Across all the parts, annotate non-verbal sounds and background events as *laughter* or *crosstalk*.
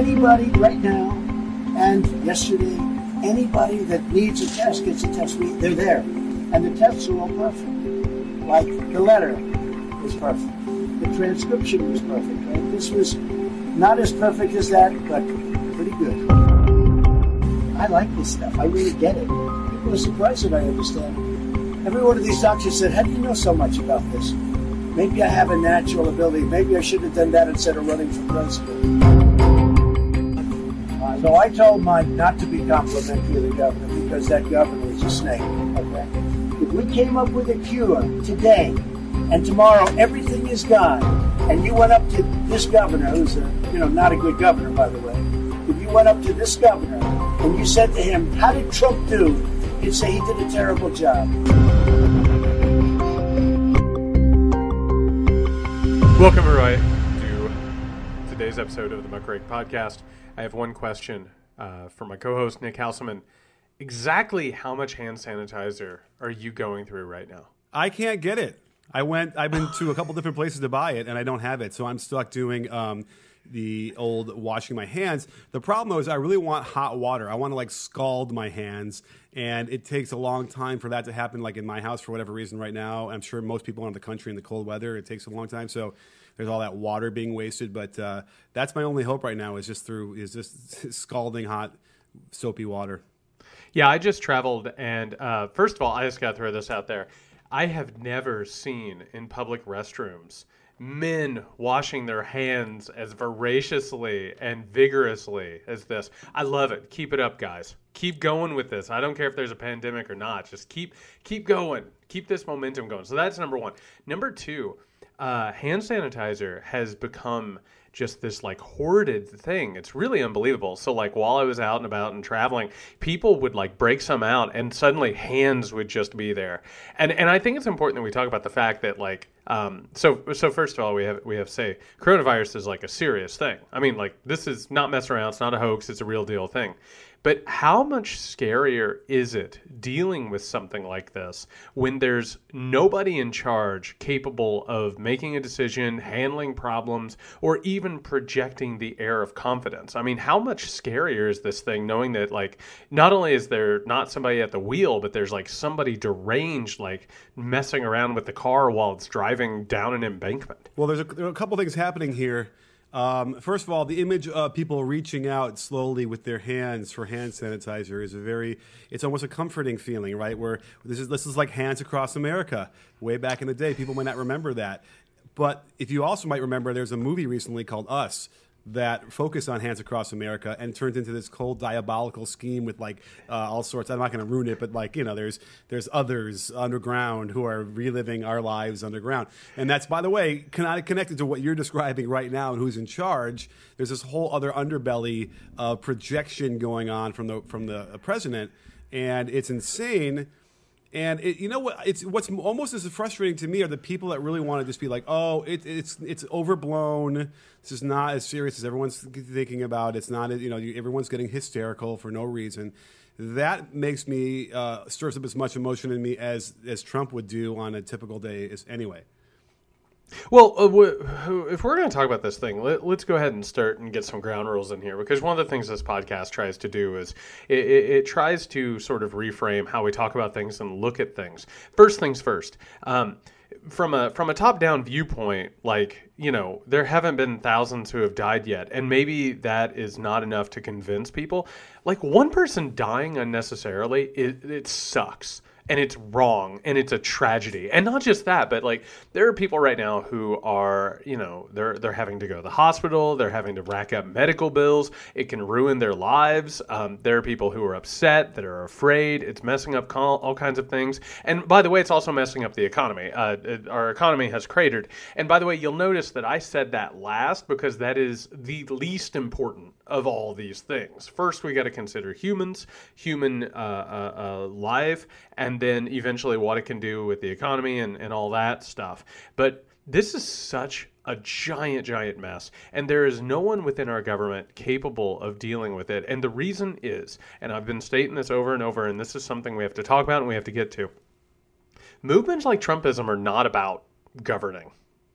anybody right now and yesterday, anybody that needs a test gets a test. We, they're there. And the tests are all perfect. Like the letter was perfect. The transcription was perfect. Right? This was not as perfect as that, but pretty good. I like this stuff. I really get it. People are surprised that I understand. Every one of these doctors said, How do you know so much about this? Maybe I have a natural ability. Maybe I should have done that instead of running for president. So I told Mike not to be complimentary to the governor because that governor is a snake. Okay? If we came up with a cure today and tomorrow everything is gone, and you went up to this governor, who's a, you know not a good governor by the way, if you went up to this governor and you said to him, "How did Trump do?" He'd say he did a terrible job. Welcome, everybody, to today's episode of the Muckrake Podcast. I have one question uh, for my co-host Nick Hauselman. Exactly how much hand sanitizer are you going through right now? I can't get it. I went. I've been to a couple different places to buy it, and I don't have it. So I'm stuck doing um, the old washing my hands. The problem is I really want hot water. I want to like scald my hands, and it takes a long time for that to happen. Like in my house, for whatever reason, right now, I'm sure most people in the country in the cold weather, it takes a long time. So there's all that water being wasted. But uh, that's my only hope right now is just through is just *laughs* scalding hot soapy water. Yeah, I just traveled, and uh, first of all, I just got to throw this out there. I have never seen in public restrooms men washing their hands as voraciously and vigorously as this. I love it. Keep it up, guys. Keep going with this. I don't care if there's a pandemic or not. Just keep keep going. Keep this momentum going. So that's number one. Number two, uh, hand sanitizer has become just this like hoarded thing. It's really unbelievable. So like while I was out and about and traveling, people would like break some out and suddenly hands would just be there. And and I think it's important that we talk about the fact that like um, so so first of all we have we have say coronavirus is like a serious thing. I mean like this is not mess around, it's not a hoax, it's a real deal thing. But how much scarier is it dealing with something like this when there's nobody in charge capable of making a decision, handling problems, or even projecting the air of confidence? I mean, how much scarier is this thing knowing that, like, not only is there not somebody at the wheel, but there's like somebody deranged, like messing around with the car while it's driving down an embankment? Well, there's a, there a couple things happening here. Um, first of all, the image of people reaching out slowly with their hands for hand sanitizer is a very, it's almost a comforting feeling, right? Where this is, this is like Hands Across America. Way back in the day, people might not remember that. But if you also might remember, there's a movie recently called Us that focused on Hands Across America and turned into this cold diabolical scheme with like uh, all sorts. I'm not going to ruin it, but like you know, there's there's others underground who are reliving our lives underground, and that's by the way connected to what you're describing right now and who's in charge. There's this whole other underbelly of projection going on from the from the president, and it's insane and it, you know what? It's what's almost as frustrating to me are the people that really want to just be like, "Oh, it, it's it's overblown. This is not as serious as everyone's thinking about. It's not. You know, everyone's getting hysterical for no reason." That makes me uh, stirs up as much emotion in me as as Trump would do on a typical day. Is anyway. Well, uh, if we're going to talk about this thing, let, us go ahead and start and get some ground rules in here because one of the things this podcast tries to do is it, it, it tries to sort of reframe how we talk about things and look at things. First things first. Um, from a from a top down viewpoint, like you know, there haven't been thousands who have died yet, and maybe that is not enough to convince people. Like one person dying unnecessarily, it, it sucks and it's wrong and it's a tragedy. And not just that but like there are people right now who are you know they're they're having to go to the hospital they're having to rack up medical bills it can ruin their lives. Um, there are people who are upset that are afraid it's messing up all, all kinds of things. And by the way it's also messing up the economy. Uh, it, our economy has cratered. And by the way you'll notice that i said that last because that is the least important of all these things first we got to consider humans human uh, uh, uh life and then eventually what it can do with the economy and, and all that stuff. But this is such a giant, giant mess, and there is no one within our government capable of dealing with it. And the reason is, and I've been stating this over and over, and this is something we have to talk about and we have to get to. Movements like Trumpism are not about governing.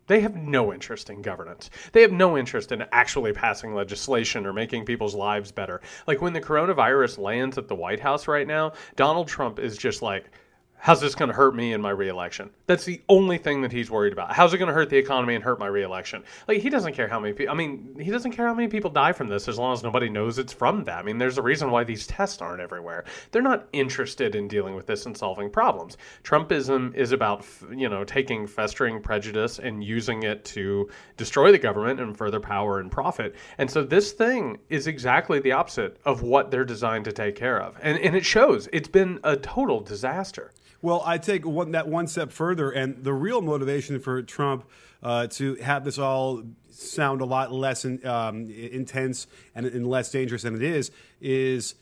They have no interest in governance. They have no interest in actually passing legislation or making people's lives better. Like when the coronavirus lands at the White House right now, Donald Trump is just like, how's this going to hurt me in my reelection? That's the only thing that he's worried about. How's it going to hurt the economy and hurt my reelection? Like he doesn't care how many people. I mean, he doesn't care how many people die from this as long as nobody knows it's from that. I mean, there's a reason why these tests aren't everywhere. They're not interested in dealing with this and solving problems. Trumpism is about you know taking festering prejudice and using it to destroy the government and further power and profit. And so this thing is exactly the opposite of what they're designed to take care of. And and it shows. It's been a total disaster. Well, I take one, that one step further, and the real motivation for Trump uh, to have this all sound a lot less in, um, intense and, and less dangerous than it is is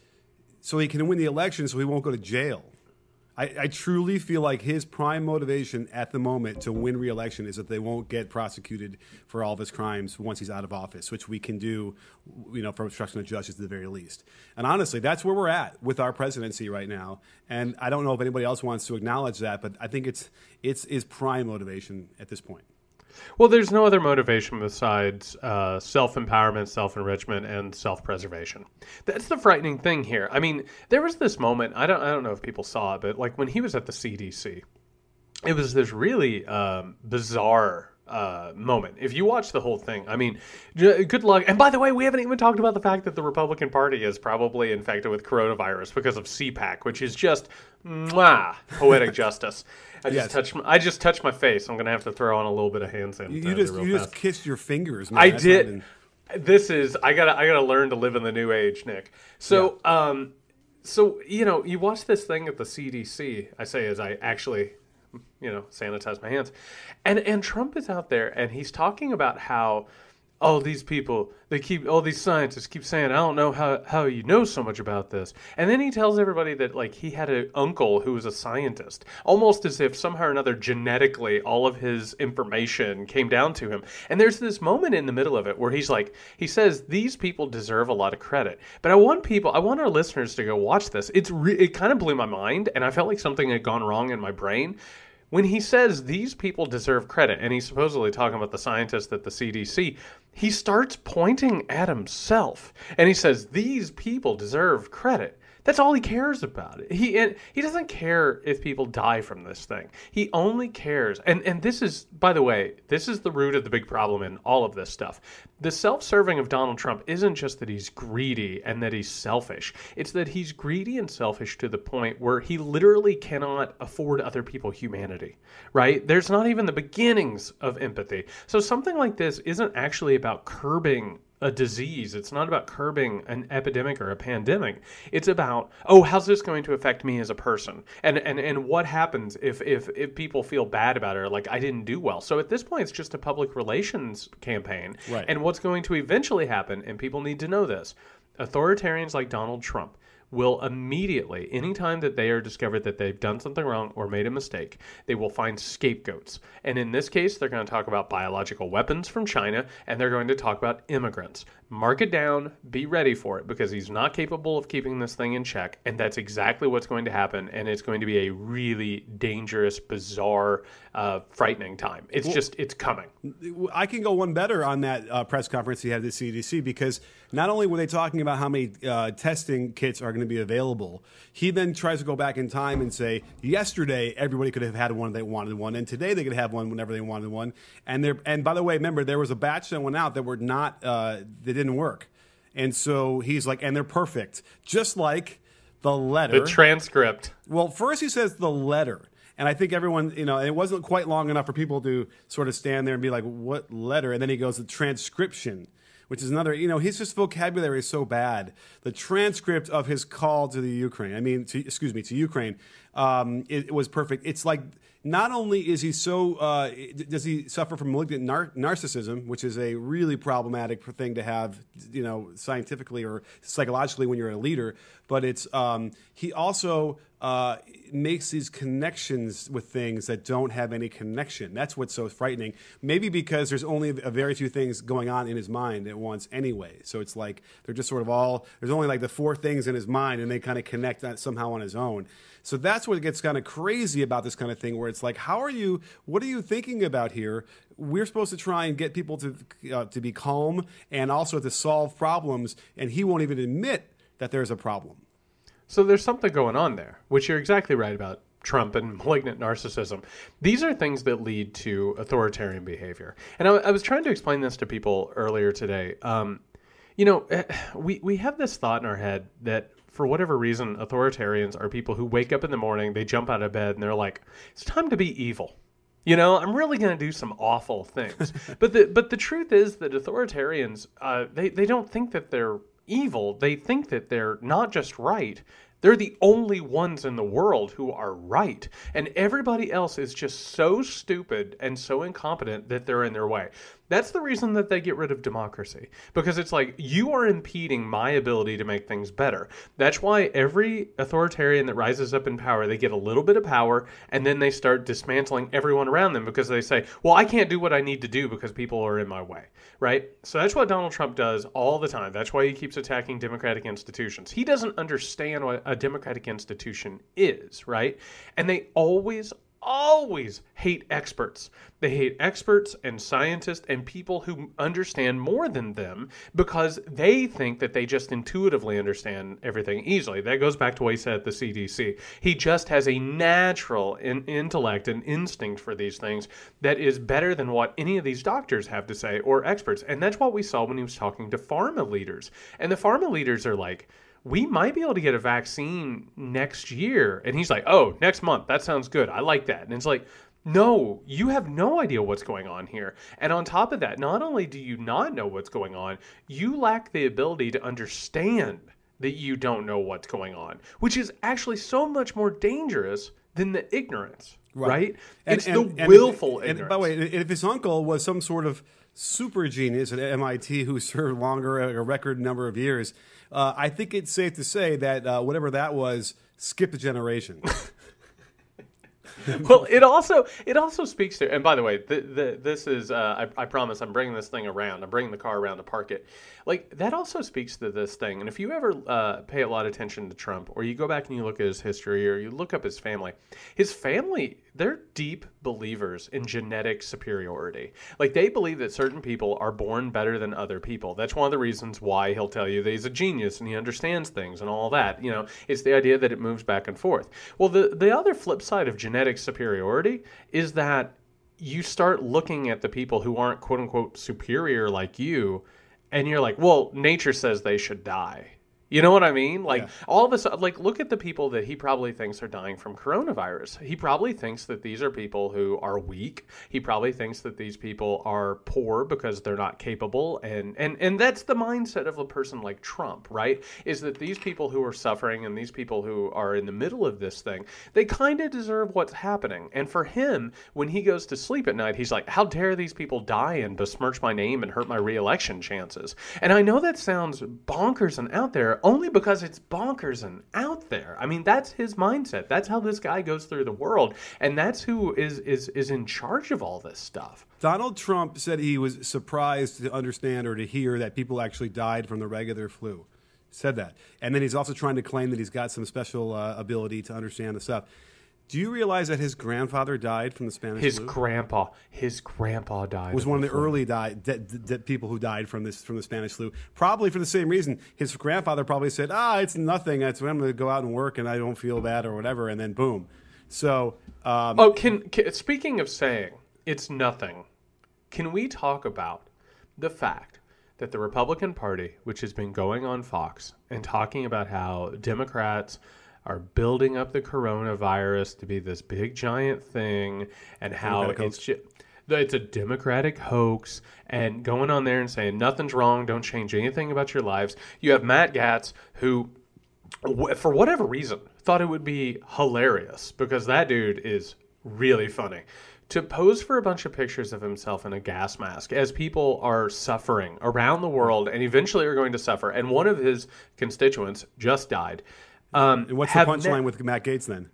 so he can win the election, so he won't go to jail. I, I, truly feel like his prime motivation at the moment to win re-election is that they won't get prosecuted for all of his crimes once he's out of office, which we can do, you know, for obstruction of justice at the very least. And honestly, that's where we're at with our presidency right now. And I don't know if anybody else wants to acknowledge that, but I think it's it's his prime motivation at this point. Well, there's no other motivation besides uh, self empowerment, self enrichment, and self preservation. That's the frightening thing here. I mean, there was this moment. I don't. I don't know if people saw it, but like when he was at the CDC, it was this really um, bizarre uh, moment. If you watch the whole thing, I mean, good luck. And by the way, we haven't even talked about the fact that the Republican Party is probably infected with coronavirus because of CPAC, which is just mwah, poetic *laughs* justice. I just yes. touched. My, I just touched my face. I'm gonna have to throw on a little bit of hand sanitizer. You just you fast. just kissed your fingers. Man. I That's did. Even... This is I gotta I gotta learn to live in the new age, Nick. So yeah. um, so you know you watch this thing at the CDC. I say as I actually you know sanitize my hands, and and Trump is out there and he's talking about how all these people, they keep, all these scientists keep saying, I don't know how, how you know so much about this. And then he tells everybody that, like, he had an uncle who was a scientist, almost as if somehow or another genetically all of his information came down to him. And there's this moment in the middle of it where he's like, he says, these people deserve a lot of credit. But I want people, I want our listeners to go watch this. It's re- it kind of blew my mind, and I felt like something had gone wrong in my brain when he says these people deserve credit, and he's supposedly talking about the scientists at the CDC, he starts pointing at himself and he says, These people deserve credit. That's all he cares about. He and he doesn't care if people die from this thing. He only cares. And and this is by the way, this is the root of the big problem in all of this stuff. The self-serving of Donald Trump isn't just that he's greedy and that he's selfish. It's that he's greedy and selfish to the point where he literally cannot afford other people humanity. Right? There's not even the beginnings of empathy. So something like this isn't actually about curbing a disease. It's not about curbing an epidemic or a pandemic. It's about, oh, how's this going to affect me as a person? And and and what happens if if if people feel bad about it or like I didn't do well. So at this point it's just a public relations campaign. Right. And what's going to eventually happen, and people need to know this, authoritarians like Donald Trump will immediately, anytime that they are discovered that they've done something wrong or made a mistake, they will find scapegoats. And in this case, they're going to talk about biological weapons from China and they're going to talk about immigrants. Mark it down, be ready for it because he's not capable of keeping this thing in check. And that's exactly what's going to happen. And it's going to be a really dangerous, bizarre, uh, frightening time. It's well, just, it's coming. I can go one better on that uh, press conference he had at the CDC because not only were they talking about how many uh, testing kits are going to be available, he then tries to go back in time and say, yesterday everybody could have had one if they wanted one, and today they could have one whenever they wanted one. And there, and by the way, remember there was a batch that went out that were not, uh, that didn't work. And so he's like, and they're perfect, just like the letter, the transcript. Well, first he says the letter. And I think everyone, you know, it wasn't quite long enough for people to sort of stand there and be like, what letter? And then he goes, the transcription which is another, you know, his just vocabulary is so bad. The transcript of his call to the Ukraine, I mean, to, excuse me, to Ukraine, um, it, it, was perfect. It's like not only is he so, uh, does he suffer from malignant nar- narcissism, which is a really problematic thing to have, you know, scientifically or psychologically when you're a leader, but it's, um, he also uh, makes these connections with things that don't have any connection. That's what's so frightening. Maybe because there's only a very few things going on in his mind at once anyway. So it's like they're just sort of all there's only like the four things in his mind, and they kind of connect somehow on his own. So that's what gets kind of crazy about this kind of thing, where it's like, how are you? What are you thinking about here? We're supposed to try and get people to uh, to be calm and also to solve problems, and he won't even admit that there's a problem. So there's something going on there, which you're exactly right about. Trump and *laughs* malignant narcissism. These are things that lead to authoritarian behavior. And I, I was trying to explain this to people earlier today. Um, you know, eh, *sighs* we, we have this thought in our head that for whatever reason, authoritarians are people who wake up in the morning, they jump out of bed, and they're like, it's time to be evil. You know, I'm really going to do some awful things. *laughs* but the but the truth is that authoritarians, uh, they they don't think that they're evil. They think that they're not just right. They're the only ones in the world who are right. And everybody else is just so stupid and so incompetent that they're in their way. That's the reason that they get rid of democracy. Because it's like, you are impeding my ability to make things better. That's why every authoritarian that rises up in power, they get a little bit of power and then they start dismantling everyone around them because they say, well, I can't do what I need to do because people are in my way, right? So that's what Donald Trump does all the time. That's why he keeps attacking democratic institutions. He doesn't understand what a democratic institution is, right? And they always, always hate experts. They hate experts and scientists and people who understand more than them because they think that they just intuitively understand everything easily. That goes back to what he said at the CDC. He just has a natural in- intellect and instinct for these things that is better than what any of these doctors have to say or experts. And that's what we saw when he was talking to pharma leaders. And the pharma leaders are like, we might be able to get a vaccine next year. And he's like, oh, next month. That sounds good. I like that. And it's like, no, you have no idea what's going on here. And on top of that, not only do you not know what's going on, you lack the ability to understand that you don't know what's going on, which is actually so much more dangerous than the ignorance, right? And- it's and- the and- willful and, ignorance. by the way, if his uncle was some sort of super genius at MIT who served longer, a record number of years, uh, I think it's safe to say that uh, whatever that was skipped a generation. *laughs* *laughs* well, it also it also speaks to, and by the way, the, the, this is uh, I, I promise I'm bringing this thing around. I'm bringing the car around to park it. Like that also speaks to this thing. And if you ever uh, pay a lot of attention to Trump, or you go back and you look at his history, or you look up his family, his family they're deep believers in genetic superiority. Like they believe that certain people are born better than other people. That's one of the reasons why he'll tell you that he's a genius and he understands things and all that. You know, it's the idea that it moves back and forth. Well, the the other flip side of genetic superiority is that you start looking at the people who aren't quote unquote superior like you and you're like, well, nature says they should die. You know what I mean? Like Yeah. all of a sudden, like look at the people that he probably thinks are dying from coronavirus. He probably thinks that these are people who are weak. He probably thinks that these people are poor because they're not capable, and and and that's the mindset of a person like Trump, right? Is that these people who are suffering and these people who are in the middle of this thing, they kind of deserve what's happening. And for him, when he goes to sleep at night, he's like, "How dare these people die and besmirch my name and hurt my reelection chances?" And I know that sounds bonkers and out there, only because it's bonkers and out there. I mean, that's his mindset. That's how this guy goes through the world, and that's who is is is in charge of all this stuff. Donald Trump said he was surprised to understand or to hear that people actually died from the regular flu. Said that. And then he's also trying to claim that he's got some special uh, ability to understand the stuff. Do you realize that his grandfather died from the Spanish flu? His flu? grandpa, his grandpa died. was of one of the flu. early die, de- de- de- people who died from this from the Spanish flu. Probably for the same reason. His grandfather probably said, "Ah, it's nothing. It's I'm going to go out and work, and I don't feel bad or whatever." And then boom. So um, Oh, can, can speaking of saying it's nothing, can we talk about the fact that the Republican Party, which has been going on Fox and talking about how Democrats are building up the coronavirus to be this big giant thing and how it's ju- that it's a democratic hoax and going on there and saying nothing's wrong, don't change anything about your lives. You have Matt Gaetz who for whatever reason, thought it would be hilarious because that dude is really funny. To pose for a bunch of pictures of himself in a gas mask as people are suffering around the world and eventually are going to suffer, and one of his constituents just died. Um, and what's the punchline ne- with Matt Gaetz then?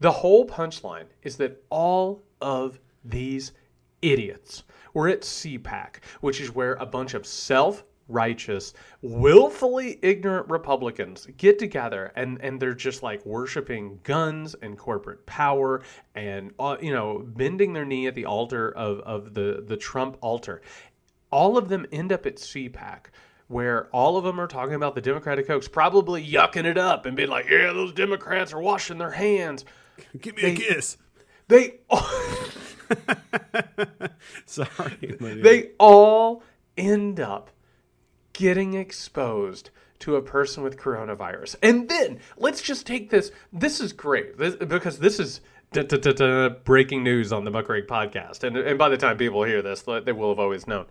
the whole punchline is that all of these idiots were at CPAC, which is where a bunch of self righteous, willfully ignorant Republicans get together and, and they're just like worshiping guns and corporate power and, uh, you know, bending their knee at the altar of, of the, the Trump altar. All of them end up at CPAC where all of them are talking about the Democratic hoax, probably yucking it up and being like, yeah, those Democrats are washing their hands. *laughs* Give me a kiss. They *laughs* *laughs* Sorry. they all end up getting exposed to a person with coronavirus. And then let's just take this. This is great this, because this is da, da, da, breaking news on the Muckrake podcast. And, and by the time people hear this, they will have always known.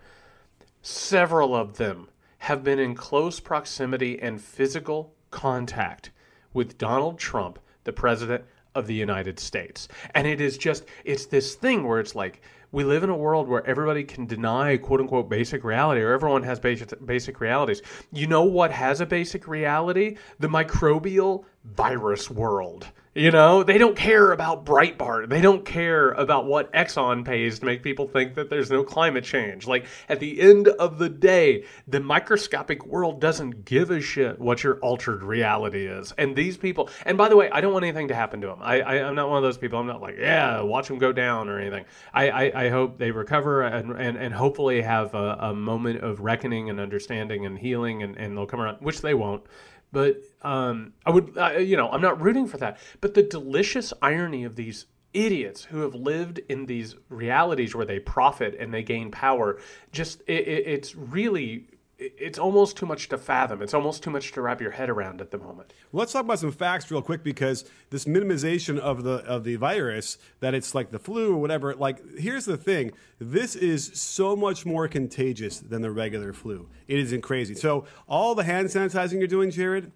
Several of them have been in close proximity and physical contact with Donald Trump, the president of the United States. And it is just, it's this thing where it's like, we live in a world where everybody can deny quote unquote basic reality or everyone has basic, basic realities. You know what has a basic reality? The microbial virus world. You know, they don't care about Breitbart. They don't care about what Exxon pays to make people think that there's no climate change. Like, at the end of the day, the microscopic world doesn't give a shit what your altered reality is. And these people, and by the way, I don't want anything to happen to them. I, I, am not one of those people. I'm not like, yeah, watch them go down or anything. I, I, I hope they recover and, and, and hopefully have a, a moment of reckoning and understanding and healing and, and they'll come around, which they won't. But um, I would, uh, you know, I'm not rooting for that. But the delicious irony of these idiots who have lived in these realities where they profit and they gain power, just it, it, it's really it's almost too much to fathom. It's almost too much to wrap your head around at the moment. Let's talk about some facts real quick because this minimization of the of the virus that it's like the flu or whatever. Like, here's the thing: this is so much more contagious than the regular flu. It isn't crazy. So all the hand sanitizing you're doing, Jared,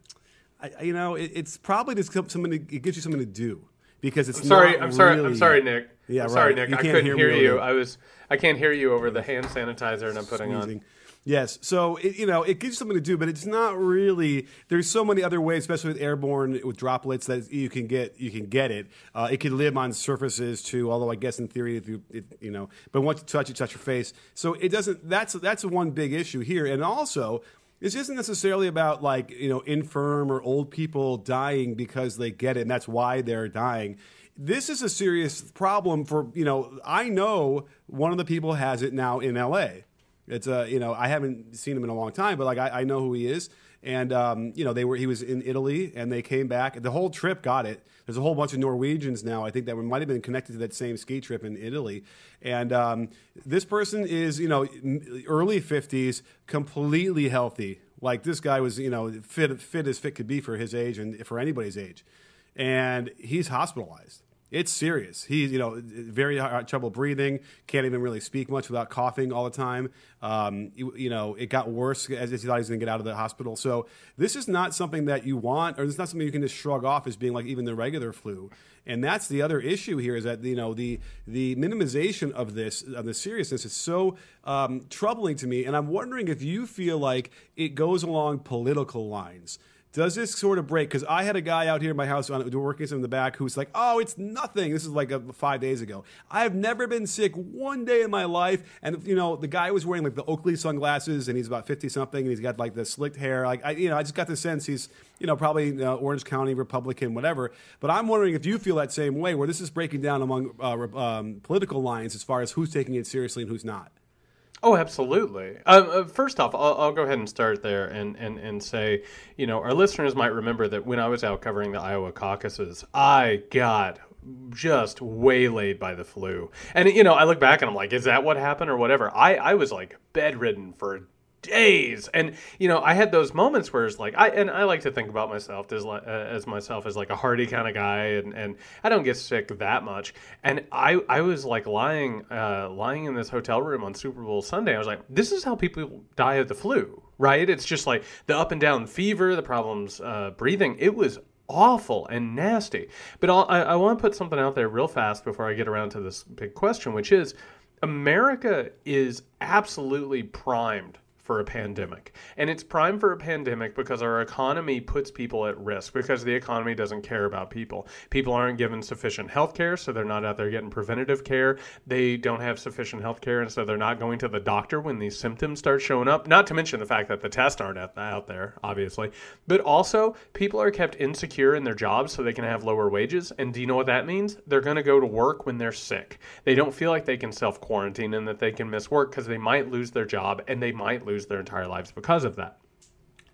I, you know, it, it's probably just something. To, it gives you something to do because it's I'm sorry. I'm sorry. Really, I'm sorry, Nick. Yeah, I'm right. sorry, Nick. I couldn't hear hear, you. over- I was. I can't hear you over the hand sanitizer and I'm putting sneezing. on. Yes, so it, you know it gives you something to do, but it's not really. There's so many other ways, especially with airborne with droplets, that you can get you can get it. Uh, it can live on surfaces too, although I guess in theory, if you it, you know, but once you touch, it, touch your face. So it doesn't. That's that's one big issue here, and also. This isn't necessarily about like you know infirm or old people dying because they get it and that's why they're dying. This is a serious problem for you know. I know one of the people has it now in L.A. It's uh, you know, I haven't seen him in a long time, but like I, I know who he is. And um, you know, they were he was in Italy and they came back. The whole trip got it. There's a whole bunch of Norwegians now. I think that might have been connected to that same ski trip in Italy. And um, this person is you know early 50s, completely healthy. Like this guy was you know fit fit as fit could be for his age and for anybody's age, and he's hospitalized. It's serious. He's, you know, very hard trouble breathing. Can't even really speak much without coughing all the time. Um, you, you, know, it got worse as he thought he was going to get out of the hospital. So this is not something that you want, or it's not something you can just shrug off as being like even the regular flu. And that's the other issue here is that you know the the minimization of this of the seriousness is so um, troubling to me. And I'm wondering if you feel like it goes along political lines does this sort of break? Because I had a guy out here in my house on, working some in the back who's like, "Oh, it's nothing." This is like a, five days ago. I have never been sick one day in my life, and you know, the guy was wearing like the Oakley sunglasses, and he's about fifty something, and he's got like the slicked hair. Like, I, you know, I just got the sense he's, you know, probably uh, Orange County Republican, whatever. But I'm wondering if you feel that same way, where this is breaking down among uh, um, political lines as far as who's taking it seriously and who's not. Oh, absolutely. Um, uh, first off, I'll, I'll, go ahead and start there and, and, and say, you know, our listeners might remember that when I was out covering the Iowa caucuses, I got just waylaid by the flu. And, you know, I look back and I'm like, is that what happened or whatever? I, I was like bedridden for days. And you know i had those moments where it's like i and i like to think about myself as like as myself as like a hardy kind of guy and and i don't get sick that much. And i i was like lying uh lying in this hotel room on super bowl sunday. I was like this is how people die of the flu right? It's just like the up and down fever the problems uh breathing. It was awful and nasty. But I'll, i i want to put something out there real fast before i get around to this big question which is america is absolutely primed for a pandemic. And it's prime for a pandemic because our economy puts people at risk because the economy doesn't care about people. People aren't given sufficient health care, so they're not out there getting preventative care. They don't have sufficient health care, and so they're not going to the doctor when these symptoms start showing up. Not to mention the fact that the tests aren't out there, obviously. But also, people are kept insecure in their jobs so they can have lower wages. And do you know what that means? They're going to go to work when they're sick. They don't feel like they can self quarantine and that they can miss work because they might lose their job and they might lose their entire lives because of that.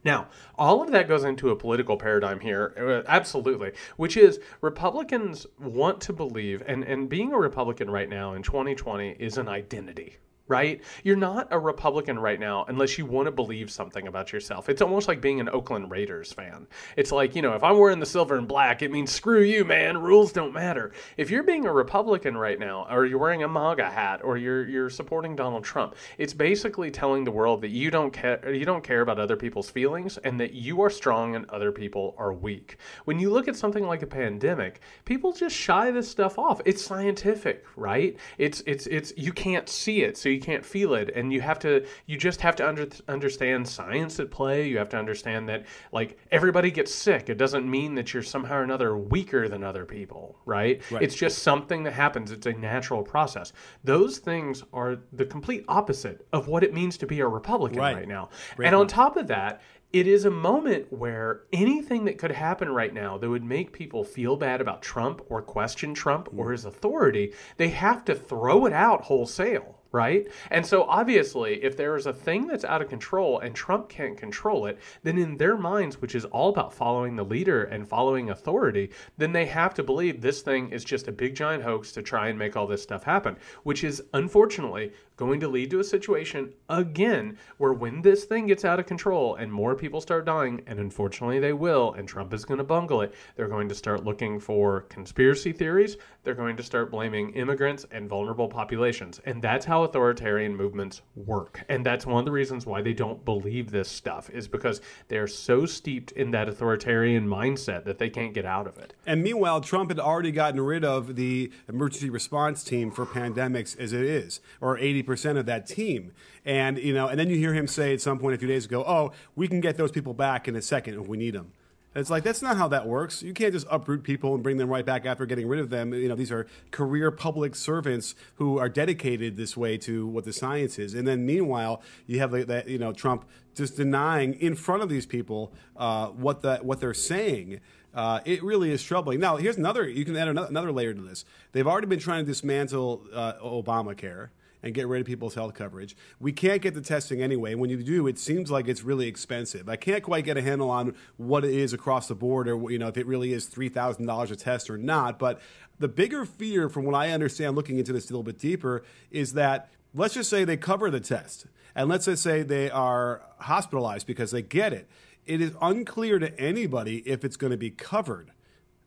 Now, all of that goes into a political paradigm here, uh, absolutely, which is Republicans want to believe, and, and being a Republican right now in 2020 is an identity, right? You're not a Republican right now unless you want to believe something about yourself. It's almost like being an Oakland Raiders fan. It's like, you know, if I'm wearing the silver and black, it means screw you, man. Rules don't matter. If you're being a Republican right now, or you're wearing a MAGA hat, or you're you're supporting Donald Trump, it's basically telling the world that you don't care you don't care about other people's feelings and that you are strong and other people are weak. When you look at something like a pandemic, people just shy this stuff off. It's scientific, right? It's it's it's you can't see it, so you you can't feel it. And you have to you just have to under, understand science at play. You have to understand that like everybody gets sick. It doesn't mean that you're somehow or another weaker than other people right? right. It's just something that happens. It's a natural process. Those things are the complete opposite of what it means to be a republican right, right now. Great and on top of that it is a moment where anything that could happen right now that would make people feel bad about Trump or question Trump or mm. his authority, they have to throw it out wholesale right? And so obviously, if there is a thing that's out of control and Trump can't control it, then in their minds, which is all about following the leader and following authority, then they have to believe this thing is just a big giant hoax to try and make all this stuff happen, which is unfortunately going to lead to a situation again where when this thing gets out of control and more people start dying, and unfortunately they will, and Trump is going to bungle it, they're going to start looking for conspiracy theories. They're going to start blaming immigrants and vulnerable populations. And that's how authoritarian movements work. And that's one of the reasons why they don't believe this stuff, is because they're so steeped in that authoritarian mindset that they can't get out of it. And meanwhile, Trump had already gotten rid of the emergency response team for pandemics as it is, or 80 percent of that team. And you know, and then you hear him say at some point a few days ago, "Oh, we can get those people back in a second if we need them." it's like that's not how that works. You can't just uproot people and bring them right back after getting rid of them. You know, these are career public servants who are dedicated this way to what the science is. And then meanwhile, you have that you know Trump just denying in front of these people uh, what the what they're saying. Uh, it really is troubling. Now, here's another. You can add another, another layer to this. They've already been trying to dismantle uh, Obamacare and get rid of people's health coverage. We can't get the testing anyway. When you do, it seems like it's really expensive. I can't quite get a handle on what it is across the board, or you know if it really is three thousand dollars a test or not. But the bigger fear, from what I understand, looking into this a little bit deeper, is that let's just say they cover the test, and let's just say they are hospitalized because they get it. It is unclear to anybody if it's going to be covered.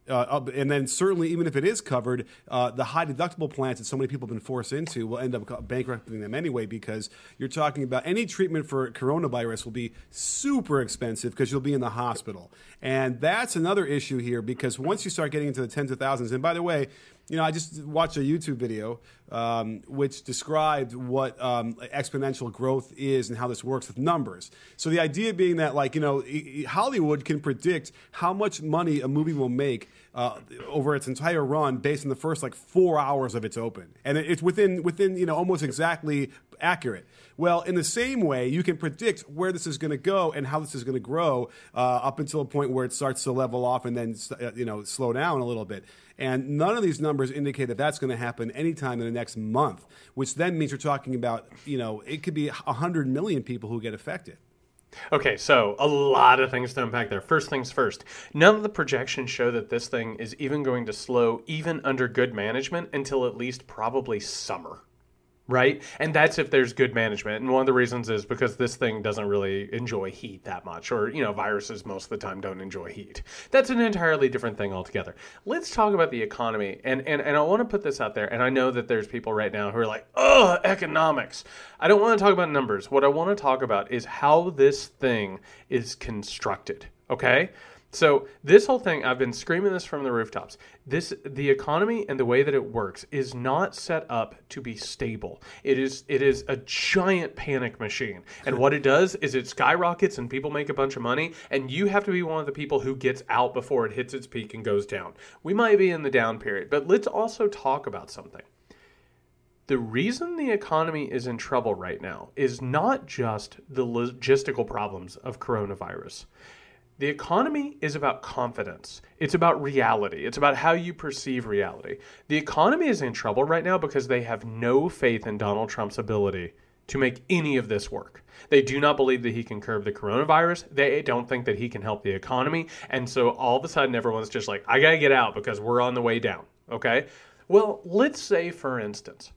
Uh, and then certainly, even if it is covered, uh, the high deductible plans that so many people have been forced into will end up bankrupting them anyway because you're talking about any treatment for coronavirus will be super expensive because you'll be in the hospital. And that's another issue here because once you start getting into the tens of thousands, and by the way, you know, I just watched a YouTube video um, which described what um, exponential growth is and how this works with numbers. So the idea being that, like, you know, Hollywood can predict how much money a movie will make uh, over its entire run based on the first like four hours of its open, and it's within within you know almost exactly accurate. Well, in the same way, you can predict where this is going to go and how this is going to grow uh, up until a point where it starts to level off and then uh, you know slow down a little bit. And none of these numbers indicate that that's going to happen anytime in the next month, which then means you're talking about, you know, it could be 100 million people who get affected. Okay, so a lot of things to unpack there. First things first, none of the projections show that this thing is even going to slow, even under good management, until at least probably summer right? And that's if there's good management. And one of the reasons is because this thing doesn't really enjoy heat that much, or, you know, viruses most of the time don't enjoy heat. That's an entirely different thing altogether. Let's talk about the economy. And, and, and I want to put this out there. And I know that there's people right now who are like, oh, economics. I don't want to talk about numbers. What I want to talk about is how this thing is constructed, okay? So this whole thing, I've been screaming this from the rooftops. This the economy and the way that it works is not set up to be stable. It is it is a giant panic machine. And what it does is it skyrockets and people make a bunch of money and you have to be one of the people who gets out before it hits its peak and goes down. We might be in the down period, but let's also talk about something. The reason the economy is in trouble right now is not just the logistical problems of coronavirus. The economy is about confidence. It's about reality. It's about how you perceive reality. The economy is in trouble right now because they have no faith in Donald Trump's ability to make any of this work. They do not believe that he can curb the coronavirus. They don't think that he can help the economy. And so all of a sudden, everyone's just like, I got to get out because we're on the way down. Okay. Well, let's say, for instance,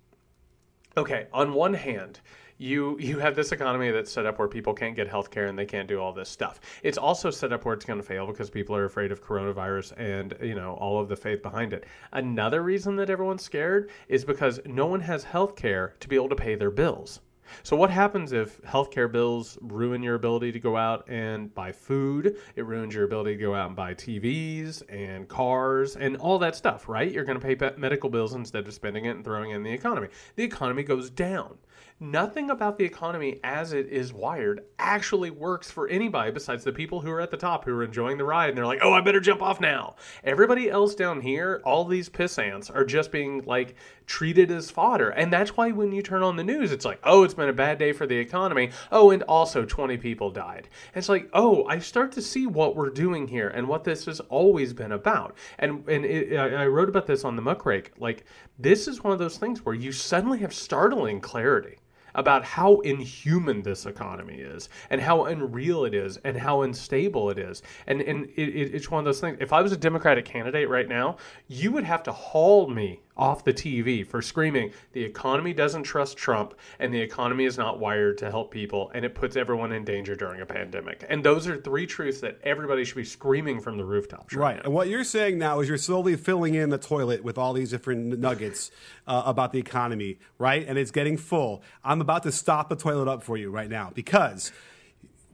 okay, on one hand, you you have this economy that's set up where people can't get health care and they can't do all this stuff. It's also set up where it's going to fail because people are afraid of coronavirus and you know all of the faith behind it. Another reason that everyone's scared is because no one has health care to be able to pay their bills. So what happens if healthcare bills ruin your ability to go out and buy food? It ruins your ability to go out and buy TVs and cars and all that stuff, right? You're going to pay medical bills instead of spending it and throwing it in the economy. The economy goes down nothing about the economy as it is wired actually works for anybody besides the people who are at the top who are enjoying the ride and they're like, oh, I better jump off now. Everybody else down here, all these piss ants are just being like treated as fodder. And that's why when you turn on the news, it's like, oh, it's been a bad day for the economy. Oh, and also 20 people died. And it's like, oh, I start to see what we're doing here and what this has always been about. And and it, I wrote about this on the muckrake. Like, this is one of those things where you suddenly have startling clarity about how inhuman this economy is and how unreal it is and how unstable it is. And, and it, it's one of those things. If I was a Democratic candidate right now, you would have to haul me off the TV for screaming, the economy doesn't trust Trump and the economy is not wired to help people and it puts everyone in danger during a pandemic. And those are three truths that everybody should be screaming from the rooftops. Right. right and what you're saying now is you're slowly filling in the toilet with all these different nuggets uh, about the economy, right? And it's getting full. I'm about to stop the toilet up for you right now because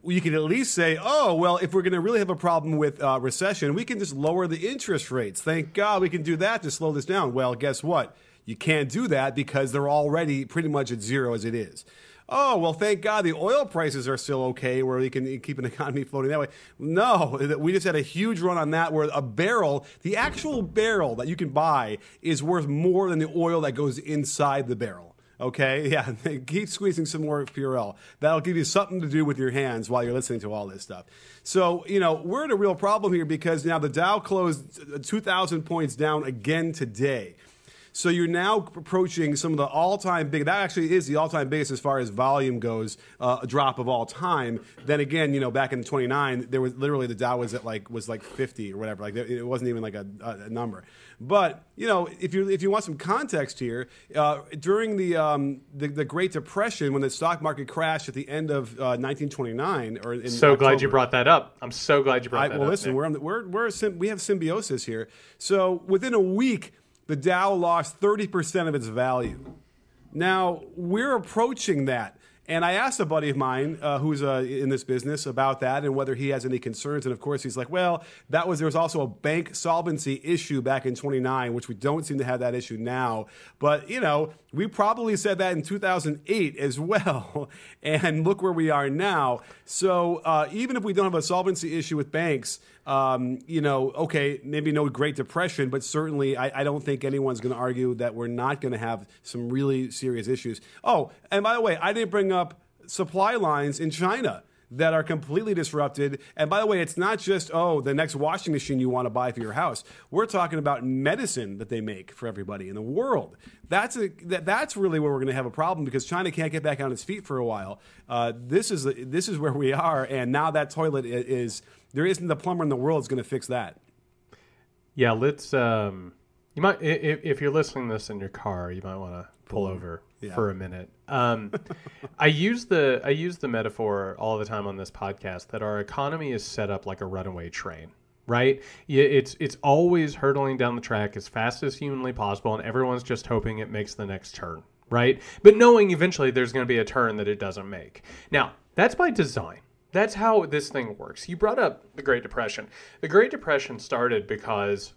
you can at least say, oh, well, if we're going to really have a problem with uh, recession, we can just lower the interest rates. Thank God we can do that to slow this down. Well, guess what? You can't do that because they're already pretty much at zero as it is. Oh, well, thank God the oil prices are still okay where we can keep an *laughs* economy floating that way. No, we just had a huge run on that where a barrel, the actual barrel that you can buy, is worth more than the oil that goes inside the barrel. Okay, *laughs* yeah, keep squeezing some more Purell. That'll give you something to do with your hands while you're listening to all this stuff. So, you know, we're in a real problem here because now the Dow closed 2,000 points down again today. So you're now approaching some of the all-time big. That actually is the all-time biggest as far as volume goes, uh, a drop of all time. Then again, you know, back in 29, there was literally the Dow was at like was like 50 or whatever. Like it wasn't even like a, a number. But you know, if you if you want some context here, uh, during the, um, the, the Great Depression, when the stock market crashed at the end of uh, 1929, or in so October, glad you brought that up. I'm so glad you brought I, that well, up. listen, Nick. we're, we're we're we have symbiosis here. So within a week, the Dow lost 30 percent of its value. Now we're approaching that. And I asked a buddy of mine uh, who's uh, in this business about that and whether he has any concerns. And of course, he's like, "Well, that was there was also a bank solvency issue back in '29, which we don't seem to have that issue now. But you know, we probably said that in 2008 as well. *laughs* and look where we are now. So uh, even if we don't have a solvency issue with banks, um, you know, okay, maybe no Great Depression, but certainly I, I don't think anyone's going to argue that we're not going to have some really serious issues. Oh, and by the way, I didn't bring up supply lines in China that are completely disrupted. And by the way, it's not just, oh, the next washing machine you want to buy for your house. We're talking about medicine that they make for everybody in the world. That's, a, that, that's really where we're going to have a problem because China can't get back on its feet for a while. Uh, this, is, this is where we are. And now that toilet is, there isn't the plumber in the world that's going to fix that. Yeah, let's. Um, you might, if, if you're listening to this in your car, you might want to pull over yeah. for a minute. Um, I use the I use the metaphor all the time on this podcast that our economy is set up like a runaway train. Right? It's it's always hurtling down the track as fast as humanly possible, and everyone's just hoping it makes the next turn. Right? But knowing eventually there's going to be a turn that it doesn't make. Now that's by design That's how this thing works. You brought up the Great Depression. The Great Depression started because,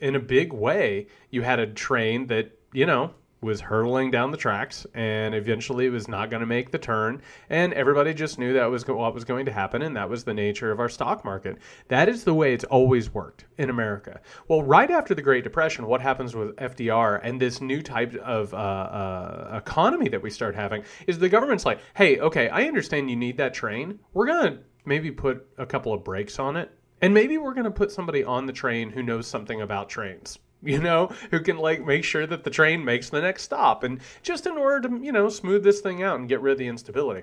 in a big way, you had a train that, you know, was hurtling down the tracks and eventually it was not going to make the turn and everybody just knew that was what was going to happen and that was the nature of our stock market. That is the way it's always worked in america. Well right after the great depression what happens with fdr and this new type of uh, uh, economy that we start having is the government's like hey okay i understand you need that train. We're going to maybe put a couple of brakes on it and maybe we're going to put somebody on the train who knows something about trains *laughs* you know, who can like make sure that the train makes the next stop and just in order to, you know, smooth this thing out and get rid of the instability.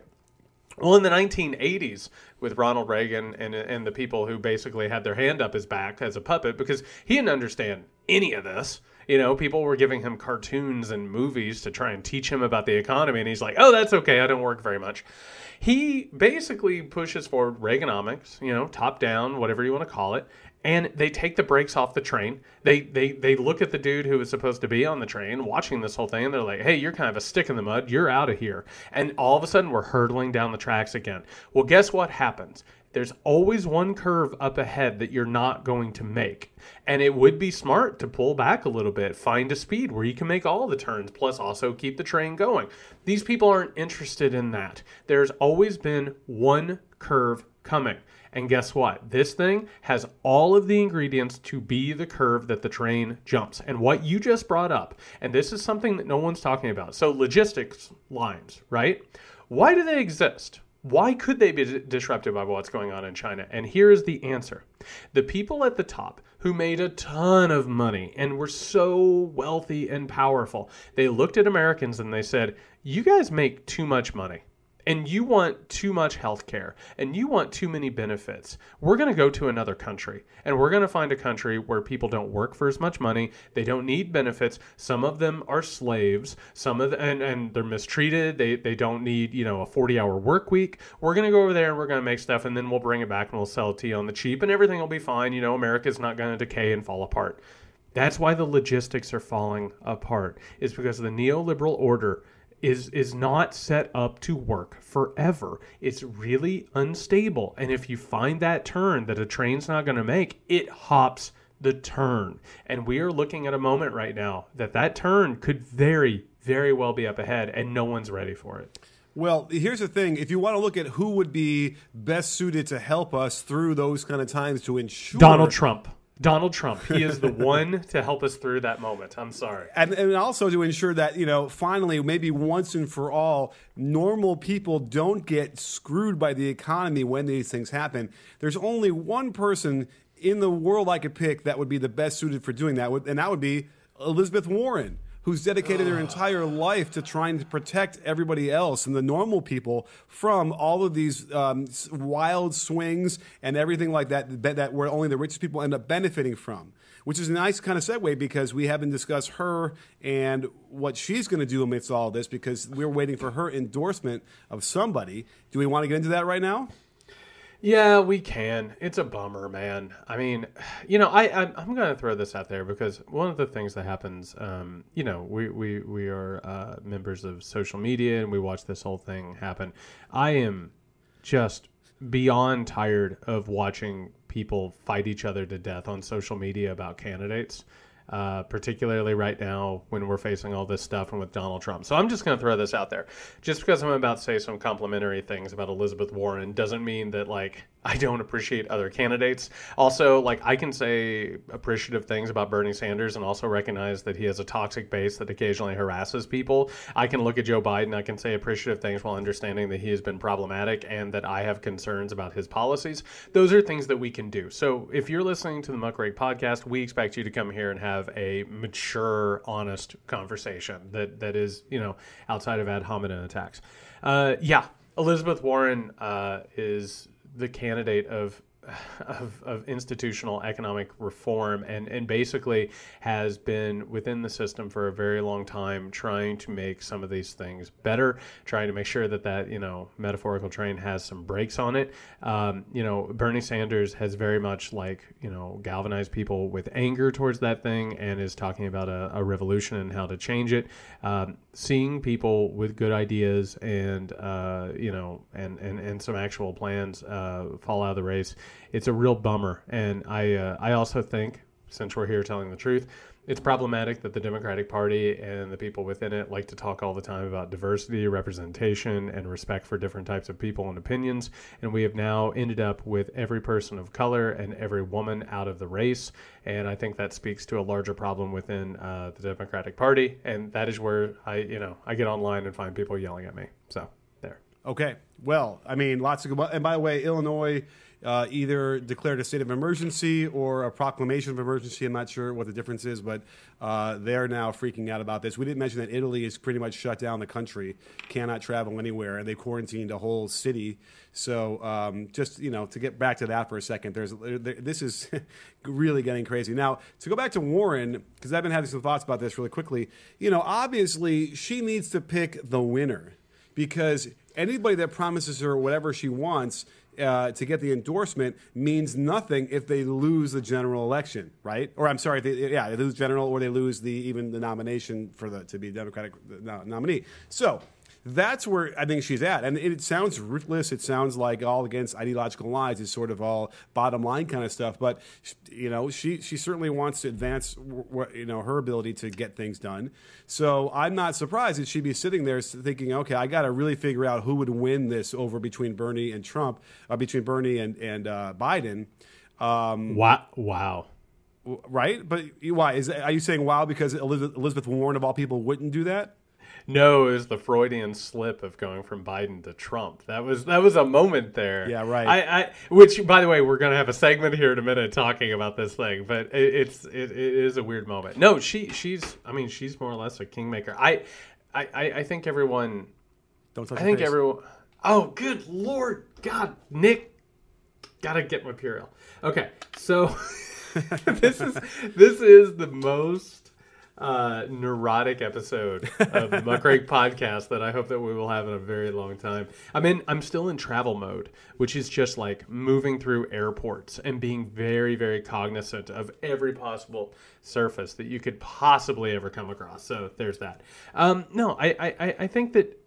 Well, in the 1980s, with Ronald Reagan and and the people who basically had their hand up his back as a puppet because he didn't understand any of this. You know, people were giving him cartoons and movies to try and teach him about the economy, and he's like, "Oh, that's okay. I don't work very much." He basically pushes forward Reaganomics, you know, top down, whatever you want to call it, and they take the brakes off the train. They they they look at the dude who was supposed to be on the train watching this whole thing and they're like, "Hey, you're kind of a stick in the mud. You're out of here." And all of a sudden we're hurtling down the tracks again. Well, guess what happens? There's always one curve up ahead that you're not going to make. And it would be smart to pull back a little bit, find a speed where you can make all the turns, plus also keep the train going. These people aren't interested in that. There's always been one curve coming. And guess what? This thing has all of the ingredients to be the curve that the train jumps. And what you just brought up, and this is something that no one's talking about. So, logistics lines, right? Why do they exist? Why could they be disrupted by what's going on in China? And here is the answer the people at the top who made a ton of money and were so wealthy and powerful, they looked at Americans and they said, You guys make too much money and you want too much health care and you want too many benefits, we're going to go to another country and we're going to find a country where people don't work for as much money, they don't need benefits. Some of them are slaves, some of them, and, and they're mistreated. They, they don't need, you know, a 40 hour work week. We're going to go over there and we're going to make stuff and then we'll bring it back and we'll sell it to you on the cheap and everything will be fine. You know, America's not going to decay and fall apart. That's why the logistics are falling apart. Is because the neoliberal order is is not set up to work forever. It's really unstable. And if you find that turn that a train's not going to make, it hops the turn. And we are looking at a moment right now that that turn could very very well be up ahead and no one's ready for it. Well, here's the thing. If you want to look at who would be best suited to help us through those kind of times to ensure Donald Trump. Donald Trump. He is the one *laughs* to help us through that moment. I'm sorry. And, and also to ensure that, you know, finally, maybe once and for all, normal people don't get screwed by the economy when these things happen. There's only one person in the world I could pick that would be the best suited for doing that, and that would be Elizabeth Warren who's dedicated their entire life to trying to protect everybody else and the normal people from all of these um, wild swings and everything like that, that, that where only the richest people end up benefiting from. Which is a nice kind of segue because we haven't discussed her and what she's going to do amidst all this because we're waiting for her endorsement of somebody. Do we want to get into that right now? Yeah, we can. It's a bummer, man. I mean, *sighs* you know, I, I am going to throw this out there because one of the things that happens, um, you know, we we we are uh, members of social media and we watch this whole thing happen. I am just beyond tired of watching people fight each other to death on social media about candidates uh, particularly right now when we're facing all this stuff and with Donald Trump. So I'm just going to throw this out there. Just because I'm about to say some complimentary things about Elizabeth Warren doesn't mean that like I don't appreciate other candidates. Also, like I can say appreciative things about Bernie Sanders and also recognize that he has a toxic base that occasionally harasses people. I can look at Joe Biden, I can say appreciative things while understanding that he has been problematic and that I have concerns about his policies. Those are things that we can do. So if you're listening to the Muckrake podcast, we expect you to come here and have a mature, honest conversation that that is, you know, outside of ad hominem attacks. Uh, yeah, Elizabeth Warren uh, is the candidate of of, of institutional economic reform and, and basically has been within the system for a very long time trying to make some of these things better trying to make sure that that you know metaphorical train has some brakes on it. Um, you know bernie sanders has very much like you know galvanized people with anger towards that thing and is talking about a, a revolution and how to change it. Um, seeing people with good ideas and uh, you know and, and, and some actual plans uh, fall out of the race it's a real bummer. And I uh, I also think, since we're here telling the truth, it's problematic that the Democratic Party and the people within it like to talk all the time about diversity, representation, and respect for different types of people and opinions. And we have now ended up with every person of color and every woman out of the race. And I think that speaks to a larger problem within uh, the Democratic Party. And that is where I, you know, I get online and find people yelling at me. So there. Okay. Well, I mean, lots of good. And by the way, Illinois uh, either declared a state of emergency or a proclamation of emergency. I'm not sure what the difference is, but uh, they're now freaking out about this. We didn't mention that Italy is pretty much shut down the country, cannot travel anywhere, and they quarantined a whole city. So um, just you know, to get back to that for a second, there's there, this is *laughs* really getting crazy. Now to go back to Warren, because I've been having some thoughts about this really quickly. You know, obviously she needs to pick the winner because anybody that promises her whatever she wants uh, to get the endorsement means nothing if they lose the general election, right? Or I'm sorry, they, yeah, they lose general or they lose the even the nomination for the to be Democratic nominee. So that's where I think she's at. And it, sounds ruthless. It sounds like all against ideological lines. It's sort of all bottom line kind of stuff. But you know, she she certainly wants to advance you know her ability to get things done. So I'm not surprised that she'd be sitting there thinking, okay, I got to really figure out who would win this over between Bernie and Trump, uh, between Bernie and and uh, Biden. Um, wow! Wow! Right, but why is are you saying wow because Elizabeth, Elizabeth Warren of all people wouldn't do that? No, it was the Freudian slip of going from Biden to Trump. That was that was a moment there. Yeah, right. I, I which, by the way, we're gonna have a segment here in a minute talking about this thing, but it, it's it, it is a weird moment. No, she she's I mean she's more or less a kingmaker. I I I think everyone. Don't touch I think face. everyone. Oh, good lord, God, Nick, gotta get my Purell. Okay, so *laughs* this is this is the most uh, neurotic episode of the Muckrake podcast that I hope that we will have in a very long time. I'm in. I'm still in travel mode, which is just like moving through airports and being very, very cognizant of every possible surface that you could possibly ever come across. So there's that. Um, no, I, I, I think that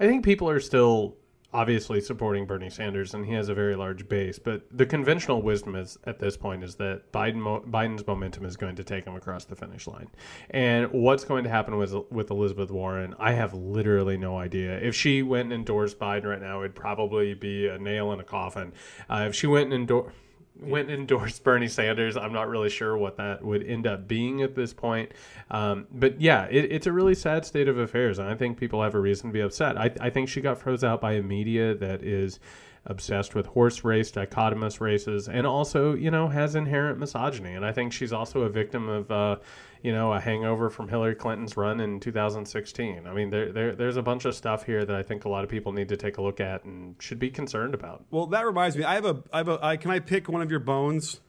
I think people are still obviously supporting Bernie Sanders, and he has a very large base. But the conventional wisdom is at this point is that Biden Biden's momentum is going to take him across the finish line. And what's going to happen with with Elizabeth Warren, I have literally no idea. If she went and endorsed Biden right now, it'd probably be a nail in a coffin. Uh, if she went and endorsed went and endorsed *laughs* Bernie Sanders. I'm not really sure what that would end up being at this point. Um, but yeah, it, it's a really sad state of affairs. And I think people have a reason to be upset. I, I think she got froze out by a media that is obsessed with horse race, dichotomous races, and also, you know, has inherent misogyny. And I think she's also a victim of, uh, you know, a hangover from Hillary Clinton's run in 2016. I mean, there, there, there's a bunch of stuff here that I think a lot of people need to take a look at and should be concerned about. Well, that reminds me. I have a, I have a, I, can I pick one of your bones?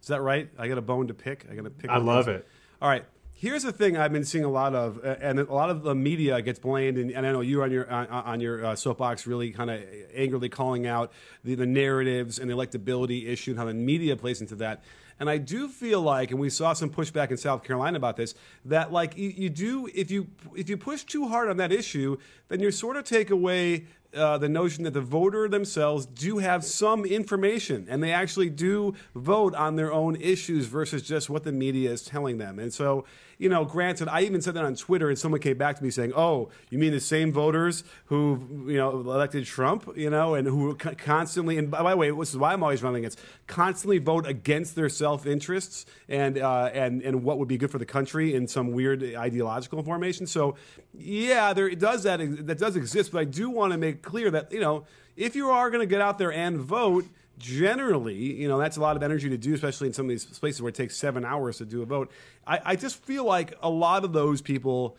Is that right? I got a bone to pick. I got to pick. I love it. All right. Here's the thing I've been seeing a lot of, and a lot of the media gets blamed, and, and I know you're on your on, on your uh, soapbox really kind of angrily calling out the, the narratives and the electability issue and how the media plays into that. And I do feel like, and we saw some pushback in South Carolina about this, that like you, you do if you if you push too hard on that issue, then you sort of take away uh, the notion that the voter themselves do have some information and they actually do vote on their own issues versus just what the media is telling them. And so you know, granted, I even said that on Twitter, and someone came back to me saying, "Oh, you mean the same voters who you know elected Trump, you know, and who constantly and by the way, this is why I'm always running against constantly vote against their self interests and uh, and and what would be good for the country in some weird ideological formation." So, yeah, there it does that that does exist, but I do want to make clear that you know if you are going to get out there and vote generally, you know, that's a lot of energy to do, especially in some of these places where it takes seven hours to do a vote. I, I just feel like a lot of those people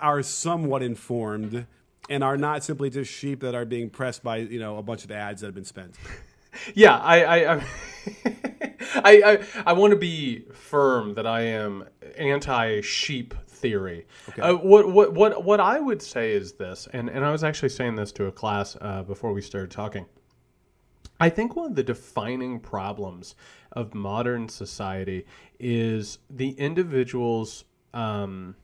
are somewhat informed and are not simply just sheep that are being pressed by, you know, a bunch of ads that have been spent. yeah, I I I, *laughs* I, I, I want to be firm that I am anti sheep theory. Uh, what what what what I would say is this, and and I was actually saying this to a class uh, before we started talking. I think one of the defining problems of modern society is the individual's um,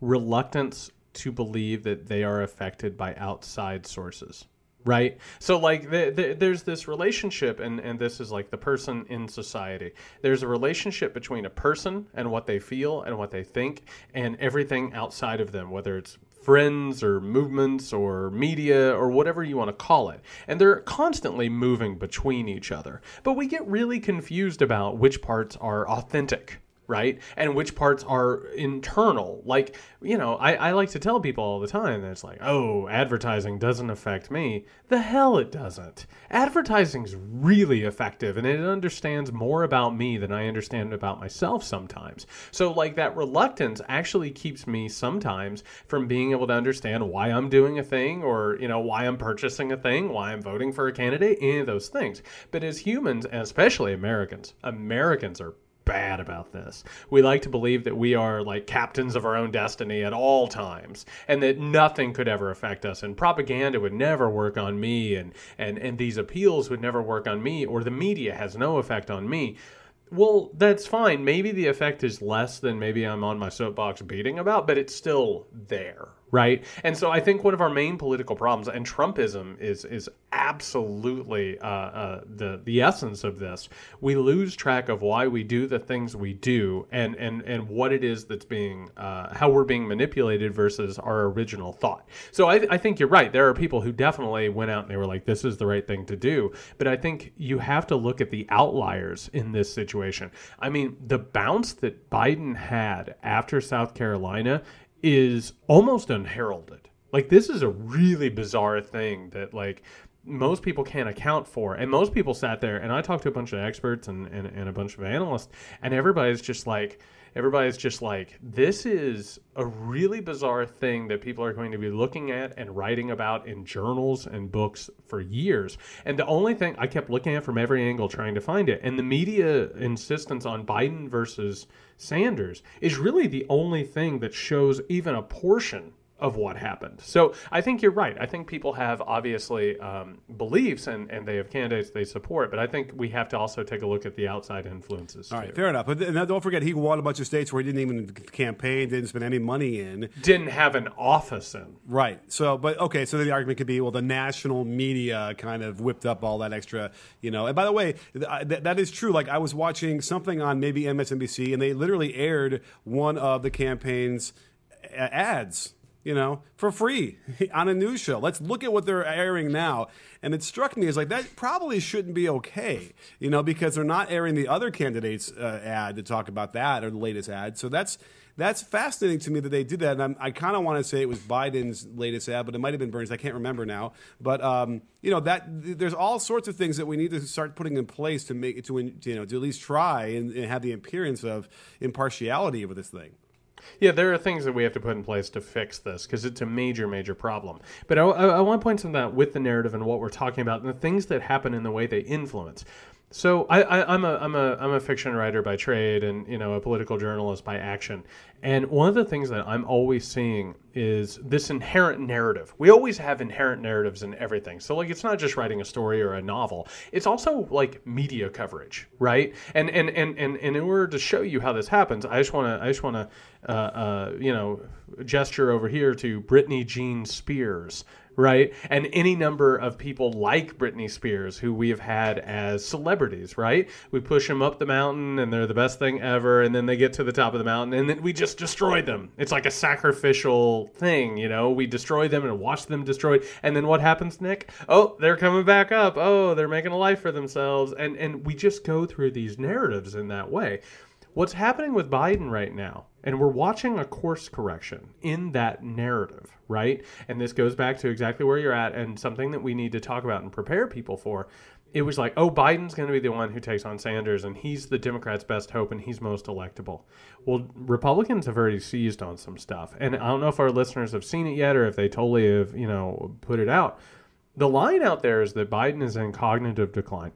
reluctance to believe that they are affected by outside sources right? So like the, the, there's this relationship and and this is like the person in society. There's a relationship between a person and what they feel and what they think and everything outside of them whether it's friends or movements or media or whatever you want to call it. And they're constantly moving between each other. But we get really confused about which parts are authentic right? And which parts are internal. Like, you know, I, I like to tell people all the time that it's like, oh, advertising doesn't affect me. The hell it doesn't. Advertising's really effective and it understands more about me than I understand about myself sometimes. So, like, that reluctance actually keeps me sometimes from being able to understand why I'm doing a thing or, you know, why I'm purchasing a thing, why I'm voting for a candidate, any of those things. But as humans, especially Americans, Americans are bad about this. We like to believe that we are like captains of our own destiny at all times and that nothing could ever affect us and propaganda would never work on me and and and these appeals would never work on me or the media has no effect on me. Well, that's fine. Maybe the effect is less than maybe I'm on my soapbox beating about, but it's still there, right? And so I think one of our main political problems, and Trumpism is is absolutely uh, uh, the the essence of this. We lose track of why we do the things we do, and and and what it is that's being uh, how we're being manipulated versus our original thought. So I, I think you're right. There are people who definitely went out and they were like, "This is the right thing to do," but I think you have to look at the outliers in this situation. I mean, the bounce that Biden had after South Carolina is almost unheralded. Like this is a really bizarre thing that like most people can't account for. And most people sat there and I talked to a bunch of experts and, and, and a bunch of analysts and everybody's just like everybody's just like this is a really bizarre thing that people are going to be looking at and writing about in journals and books for years. And the only thing i kept looking at from every angle trying to find it. And the media insistence on biden versus sanders is really the only thing that shows even a portion of what happened. So I think you're right. I think people have obviously um, beliefs and, and they have candidates they support, but I think we have to also take a look at the outside influences. All right, too. fair enough. But th- don't forget, he won a bunch of states where he didn't even campaign, didn't spend any money in. Didn't have an office in. Right. So, but okay. So then the argument could be, well, the national media kind of whipped up all that extra, you know. And by the way, th- I- that, that is true. Like I was watching something on maybe MSNBC, and they literally aired one of the campaign's ads. You know, for free *laughs* on a news show. Let's look at what they're airing now. And it struck me as like that probably shouldn't be okay, you know, because they're not airing the other candidates' uh, ad to talk about that or the latest ad. So that's that's fascinating to me that they did that. And I'm, I kind of want to say it was Biden's latest ad, but it might have been Bernie's. I can't remember now. But um, you know that there's all sorts of things that we need to start putting in place to make to you know to at least try and, and have the appearance of impartiality with this thing. Yeah, there are things that we have to put in place to fix this because it's a major, major problem. But I, I, I want to point something out with the narrative and what we're talking about and the things that happen in the way they influence. So I, I'm a I'm a I'm a fiction writer by trade and you know a political journalist by action. And one of the things that I'm always seeing is this inherent narrative. We always have inherent narratives in everything. So like it's not just writing a story or a novel. It's also like media coverage, right? And and and and, and in order to show you how this happens, I just want to I just want to uh, uh, you know gesture over here to Britney Jean Spears, right? And any number of people like Britney Spears who we have had as celebrities, right? We push them up the mountain and they're the best thing ever, and then they get to the top of the mountain and then we just destroy them. It's like a sacrificial thing, you know? We destroy them and watch them destroyed. And then what happens, Nick? Oh, they're coming back up. Oh, they're making a life for themselves. And and we just go through these narratives in that way. What's happening with Biden right now, and we're watching a course correction in that narrative, right? And this goes back to exactly where you're at and something that we need to talk about and prepare people for. It was like, oh, Biden's going to be the one who takes on Sanders, and he's the Democrats' best hope, and he's most electable. Well, Republicans have already seized on some stuff, and I don't know if our listeners have seen it yet or if they totally have, you know, put it out. The line out there is that Biden is in cognitive decline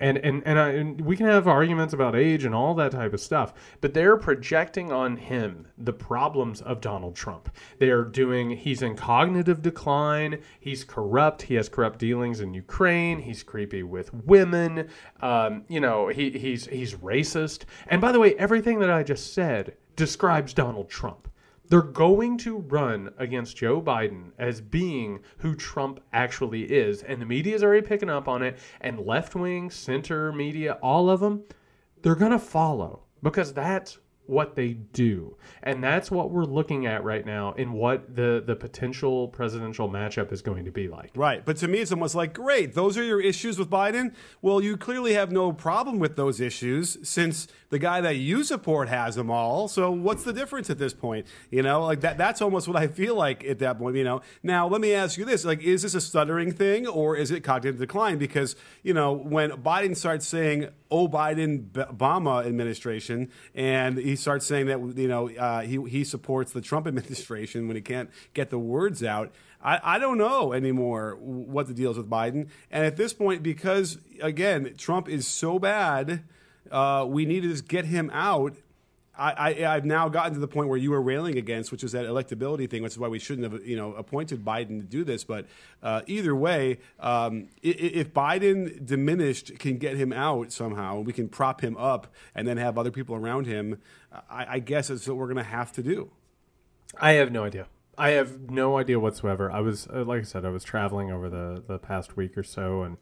And and and, I, and we can have arguments about age and all that type of stuff, but they're projecting on him the problems of Donald Trump. They are doing. He's in cognitive decline. He's corrupt. He has corrupt dealings in Ukraine. He's creepy with women. Um, you know, he, he's he's racist. And by the way, everything that I just said describes Donald Trump. They're going to run against Joe Biden as being who Trump actually is. And the media is already picking up on it. And left wing, center media, all of them, they're going to follow because that's what they do. And that's what we're looking at right now in what the, the potential presidential matchup is going to be like. Right. But to me, it's almost like, great, those are your issues with Biden. Well, you clearly have no problem with those issues since the guy that you support has them all. So what's the difference at this point? You know, like that, that's almost what I feel like at that point, you know. Now, let me ask you this like, is this a stuttering thing or is it cognitive decline? Because, you know, when Biden starts saying, oh, Biden, Obama administration, and he starts saying that, you know, uh, he, he supports the Trump *laughs* administration when he can't get the words out. I, I don't know anymore what the deal is with Biden. And at this point, because, again, Trump is so bad uh, we need to just get him out. I, I, have now gotten to the point where you were railing against, which is that electability thing, which is why we shouldn't have, you know, appointed Biden to do this. But uh, either way, um, if, Biden diminished can get him out somehow, we can prop him up and then have other people around him. I, I guess that's what we're going to have to do. I have no idea. I have no idea whatsoever. I was, uh, like I said, I was traveling over the the past week or so, and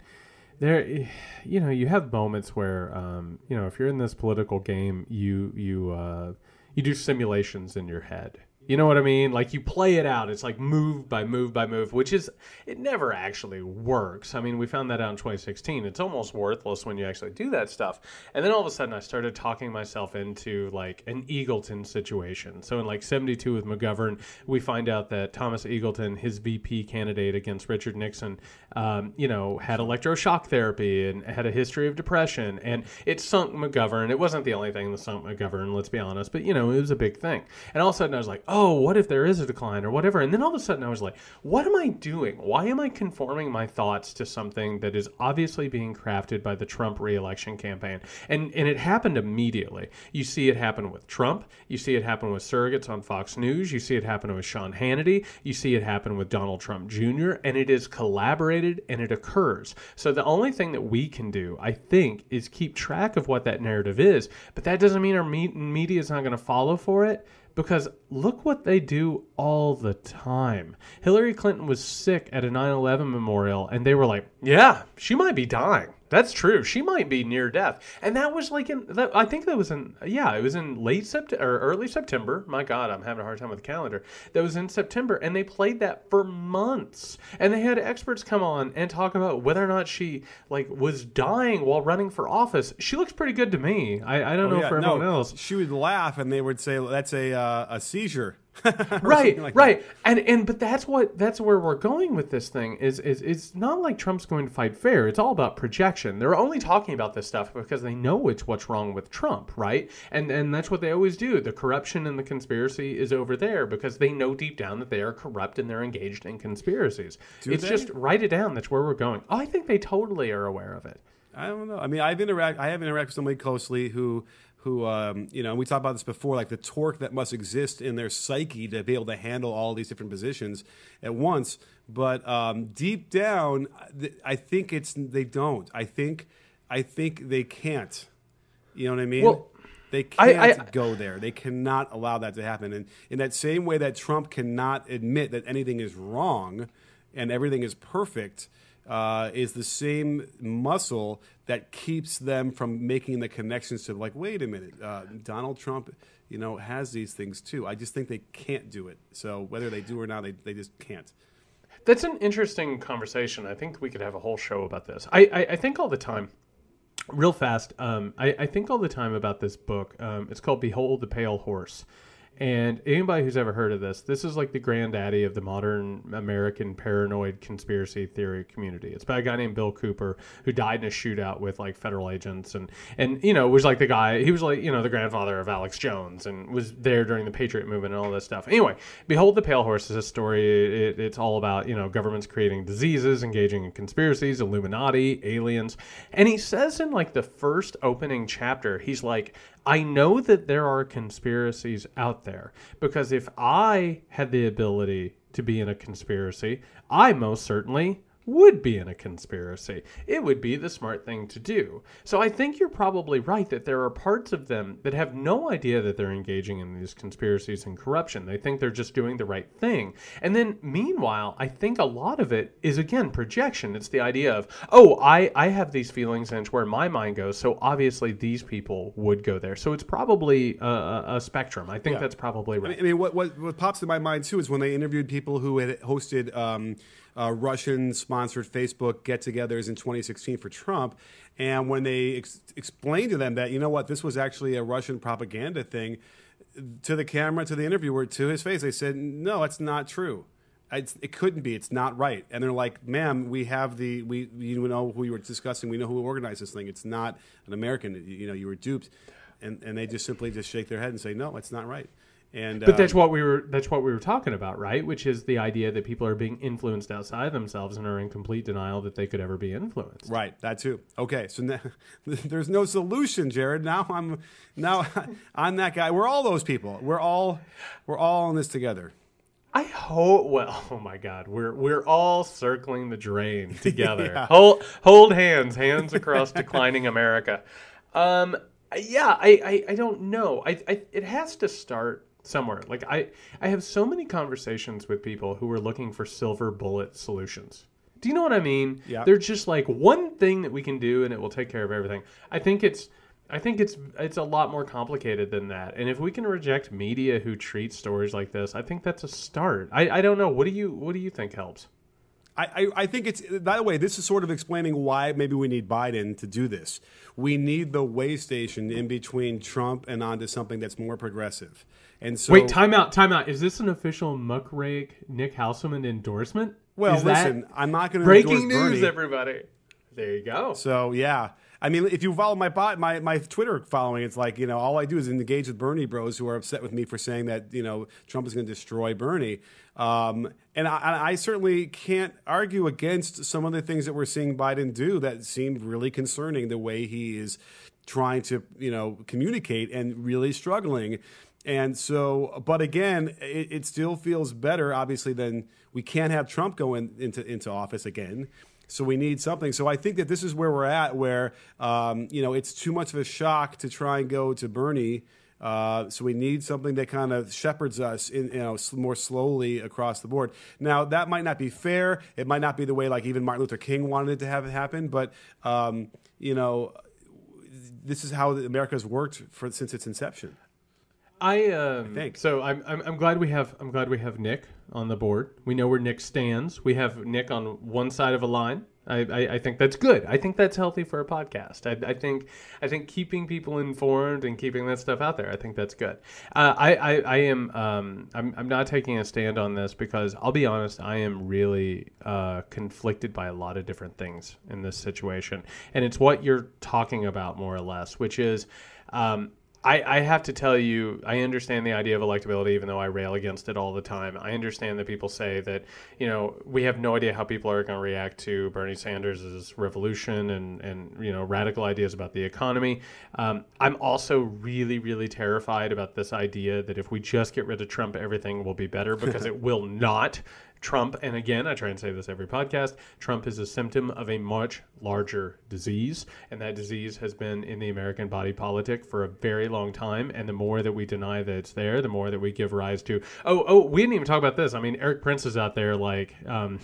there you know you have moments where um, you know if you're in this political game you you uh, you do simulations in your head you know what I mean? Like you play it out. It's like move by move by move, which is it never actually works. I mean, we found that out in 2016. It's almost worthless when you actually do that stuff. And then all of a sudden, I started talking myself into like an Eagleton situation. So in like 72 with McGovern, we find out that Thomas Eagleton, his VP candidate against Richard Nixon, um, you know, had electroshock therapy and had a history of depression, and it sunk McGovern. It wasn't the only thing that sunk McGovern, let's be honest, but you know, it was a big thing. And all of a sudden, I was like oh, what if there is a decline or whatever? And then all of a sudden I was like, what am I doing? Why am I conforming my thoughts to something that is obviously being crafted by the Trump reelection campaign? And and it happened immediately. You see it happen with Trump. You see it happen with surrogates on Fox News. You see it happen with Sean Hannity. You see it happen with Donald Trump Jr. And it is collaborated and it occurs. So the only thing that we can do, I think, is keep track of what that narrative is. But that doesn't mean our media is not going to follow for it because look what they do all the time. Hillary Clinton was sick at a 9 11 memorial, and they were like, yeah, she might be dying. That's true. She might be near death, and that was like in. That, I think that was in. Yeah, it was in late September or early September. My God, I'm having a hard time with the calendar. That was in September, and they played that for months, and they had experts come on and talk about whether or not she like was dying while running for office. She looks pretty good to me. I, I don't oh, know yeah. for everyone no, else. She would laugh, and they would say that's a uh, a seizure. *laughs* right, like right, that. and and but that's what that's where we're going with this thing is is it's not like Trump's going to fight fair. It's all about projection. They're only talking about this stuff because they know it's what's wrong with Trump, right? And and that's what they always do. The corruption and the conspiracy is over there because they know deep down that they are corrupt and they're engaged in conspiracies. Do it's they? just write it down. That's where we're going. Oh, I think they totally are aware of it. I don't know. I mean, I've interact. I have interacted with somebody closely who who um, you know we talked about this before like the torque that must exist in their psyche to be able to handle all these different positions at once. But um, deep down i think it's they don't. I think i think they can't. You know what i mean? Well, they can't I, I, go there. They cannot allow that to happen. And in that same way that trump cannot admit that anything is wrong and everything is perfect uh, is the same muscle that keeps them from making the connections to like, wait a minute, uh, Donald Trump, you know, has these things too. I just think they can't do it. So whether they do or not, they, they just can't. That's an interesting conversation. I think we could have a whole show about this. I, I, I think all the time, real fast, um, I, I think all the time about this book. Um, it's called Behold the Pale Horse And anybody who's ever heard of this, this is like the granddaddy of the modern American paranoid conspiracy theory community. It's by a guy named Bill Cooper who died in a shootout with like federal agents and and you know was like the guy he was like you know the grandfather of Alex Jones and was there during the Patriot movement and all this stuff. Anyway, Behold the Pale Horse is a story. It, it's all about you know governments creating diseases, engaging in conspiracies, Illuminati, aliens, and he says in like the first opening chapter, he's like, I know that there are conspiracies out there because if I had the ability to be in a conspiracy, I most certainly would be in a conspiracy. It would be the smart thing to do. So I think you're probably right that there are parts of them that have no idea that they're engaging in these conspiracies and corruption. They think they're just doing the right thing. And then meanwhile, I think a lot of it is again projection. It's the idea of, oh, I, I have these feelings and it's where my mind goes. So obviously these people would go there. So it's probably a, a, spectrum. I think Yeah. that's probably right. I mean, what, what what pops in my mind too is when they interviewed people who had hosted um, uh, Russian-sponsored Facebook get-togethers in 2016 for Trump, and when they ex- explained to them that you know what, this was actually a Russian propaganda thing, to the camera, to the interviewer, to his face, they said, "No, that's not true." It's, it couldn't be. It's not right. And they're like, "Ma'am, we have the we you know who you were discussing. We know who organized this thing. It's not an American. You know, you were duped." And and they just simply just shake their head and say, "No, it's not right." And But that's um, what we were that's what we were talking about, right? Which is the idea that people are being influenced outside themselves and are in complete denial that they could ever be influenced. Right, that too. Okay, so now, *laughs* there's no solution, Jared. Now I'm now *laughs* I'm that guy. We're all those people. We're all we're all in this together. I hope. Well, *laughs* oh my God, we're we're all circling the drain together. Yeah. Hold hold hands, hands across declining America. Um, yeah, I, I I don't know. I, I it has to start somewhere. Like I I have so many conversations with people who are looking for silver bullet solutions. Do you know what I mean? Yeah. They're just like one thing that we can do and it will take care of everything. I think it's I think it's it's a lot more complicated than that. And if we can reject media who treat stories like this, I think that's a start. I, I don't know. What do you what do you think helps? I, I, I think it's by the way, this is sort of explaining why maybe we need Biden to do this. We need the way station in between Trump and onto something that's more progressive. And so Wait, time out, time out. Is this an official muckrake Nick Hauselman endorsement? well, Is listen, I'm not going to breaking news, Bernie. everybody. There you go. So yeah, I mean, if you follow my bot, my my Twitter following, it's like you know, all I do is engage with Bernie Bros who are upset with me for saying that you know Trump is going to destroy Bernie. Um, and I, and I certainly can't argue against some of the things that we're seeing Biden do that seem really concerning. The way he is trying to you know communicate and really struggling. And so, but again, it, it still feels better, obviously, than we can't have Trump go in, into into office again. So we need something. So I think that this is where we're at, where um, you know it's too much of a shock to try and go to Bernie. Uh, so we need something that kind of shepherds us in, you know, more slowly across the board. Now that might not be fair. It might not be the way like even Martin Luther King wanted it to have it happen. But um, you know, this is how America's worked for since its inception. I um, think. so. I'm, I'm I'm glad we have I'm glad we have Nick on the board. We know where Nick stands. We have Nick on one side of a line. I, I, I think that's good. I think that's healthy for a podcast. I, I think I think keeping people informed and keeping that stuff out there. I think that's good. Uh, I, I I am um I'm I'm not taking a stand on this because I'll be honest. I am really uh, conflicted by a lot of different things in this situation, and it's what you're talking about more or less, which is. Um, I, I have to tell you, I understand the idea of electability, even though I rail against it all the time. I understand that people say that, you know, we have no idea how people are going to react to Bernie Sanders' revolution and, and, you know, radical ideas about the economy. Um, I'm also really, really terrified about this idea that if we just get rid of Trump, everything will be better because *laughs* it will not. Trump, and again, I try and say this every podcast Trump is a symptom of a much larger disease, and that disease has been in the American body politic for a very long time. And the more that we deny that it's there, the more that we give rise to. Oh, oh, we didn't even talk about this. I mean, Erik Prince is out there, like um,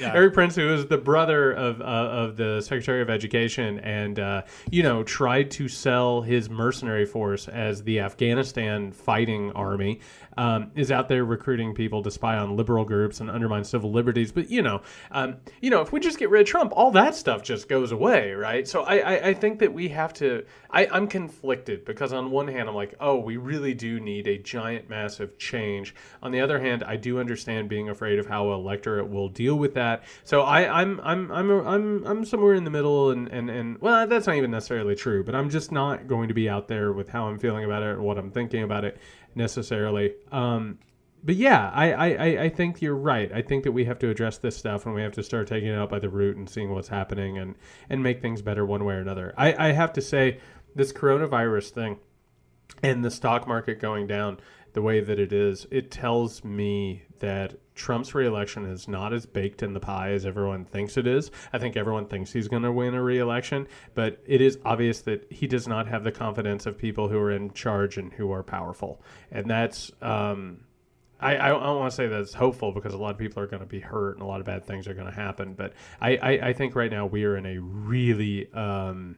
Yeah. *laughs* Erik Prince, who is the brother of uh, of the Secretary of Education, and uh, you know, tried to sell his mercenary force as the Afghanistan fighting army, um, is out there recruiting people to spy on liberal groups and undermine civil liberties. But you know, um, you know, if we just get rid of Trump, all that stuff just goes away, right? So I, I, I think that we have to. I, I'm conflicted because on one hand, I'm like, oh, we really do need a giant, massive change. On the other hand, I do understand being afraid of how electorate will deal with that. So I, I'm, I'm, I'm, I'm, I'm somewhere in the middle, and, and, and well, that's not even necessarily true, but I'm just not going to be out there with how I'm feeling about it or what I'm thinking about it necessarily. Um, but yeah, I, I, I think you're right. I think that we have to address this stuff and we have to start taking it out by the root and seeing what's happening and, and make things better one way or another. I, I have to say, this coronavirus thing and the stock market going down the way that it is, it tells me that Trump's reelection is not as baked in the pie as everyone thinks it is. I think everyone thinks he's going to win a reelection, but it is obvious that he does not have the confidence of people who are in charge and who are powerful. And that's. Um, I, I don't want to say that it's hopeful because a lot of people are going to be hurt and a lot of bad things are going to happen. But I, I, I think right now we are in a really um,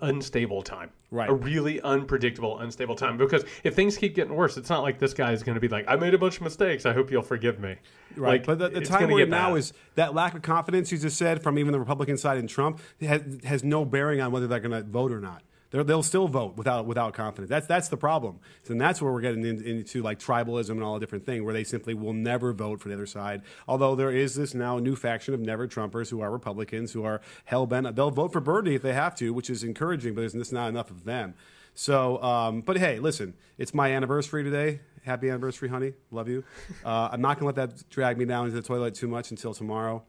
unstable time. Right. A really unpredictable, unstable time. Because if things keep getting worse, it's not like this guy is going to be like, I made a bunch of mistakes. I hope you'll forgive me. Right. Like, but the, the time we're in now bad. is that lack of confidence you just said from even the Republican side in Trump has, has no bearing on whether they're going to vote or not. They're, they'll still vote without without confidence. That's that's the problem. And that's where we're getting in, into like tribalism and all a different thing, where they simply will never vote for the other side. Although there is this now new faction of never Trumpers who are Republicans who are hell bent. They'll vote for Bernie if they have to, which is encouraging, but there's just not enough of them. So, um, but hey, listen, it's my anniversary today. Happy anniversary, honey. Love you. *laughs* Uh, I'm not going to let that drag me down into the toilet too much until tomorrow.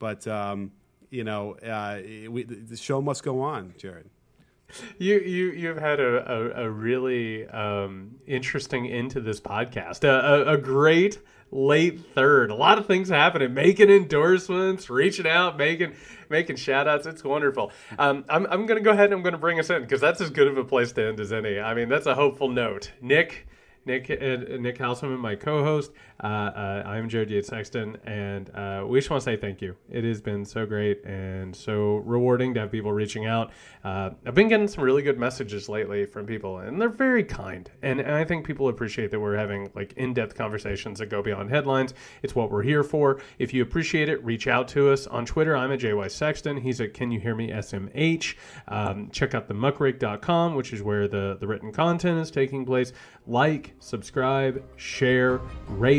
But, um, you know, uh, we, the show must go on, Jared. You you you've had a a, a really um, interesting into this podcast. A, a, a great late third. A lot of things happening. Making endorsements, reaching out, making making shout outs. It's wonderful. Um, I'm I'm gonna go ahead and I'm gonna bring us in because that's as good of a place to end as any. I mean that's a hopeful note. Nick. Nick uh, Nick Hauselman, my co-host. Uh, uh, I'm Jared Yates Sexton, and uh, we just want to say thank you. It has been so great and so rewarding to have people reaching out. I've been getting some really good messages lately from people, and they're very kind. And, and I think people appreciate that we're having like in-depth conversations that go beyond headlines. It's what we're here for. If you appreciate it, reach out to us on Twitter. I'm at JY Sexton. He's at Can You Hear Me SMH. Um, check out the muckrake.com, which is where the, the written content is taking place. Like, subscribe, share,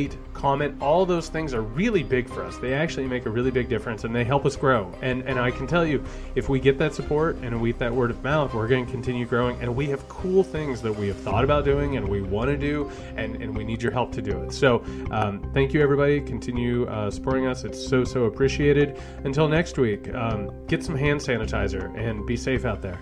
rate, comment. All those things are really big for us. They actually make a really big difference and they help us grow. And and I can tell you, if we get that support and we get that word of mouth, we're going to continue growing. And we have cool things that we have thought about doing and we want to do, and, and we need your help to do it. So um, thank you, everybody. Continue uh, supporting us. It's so, so appreciated. Until next week, um, get some hand sanitizer and be safe out there.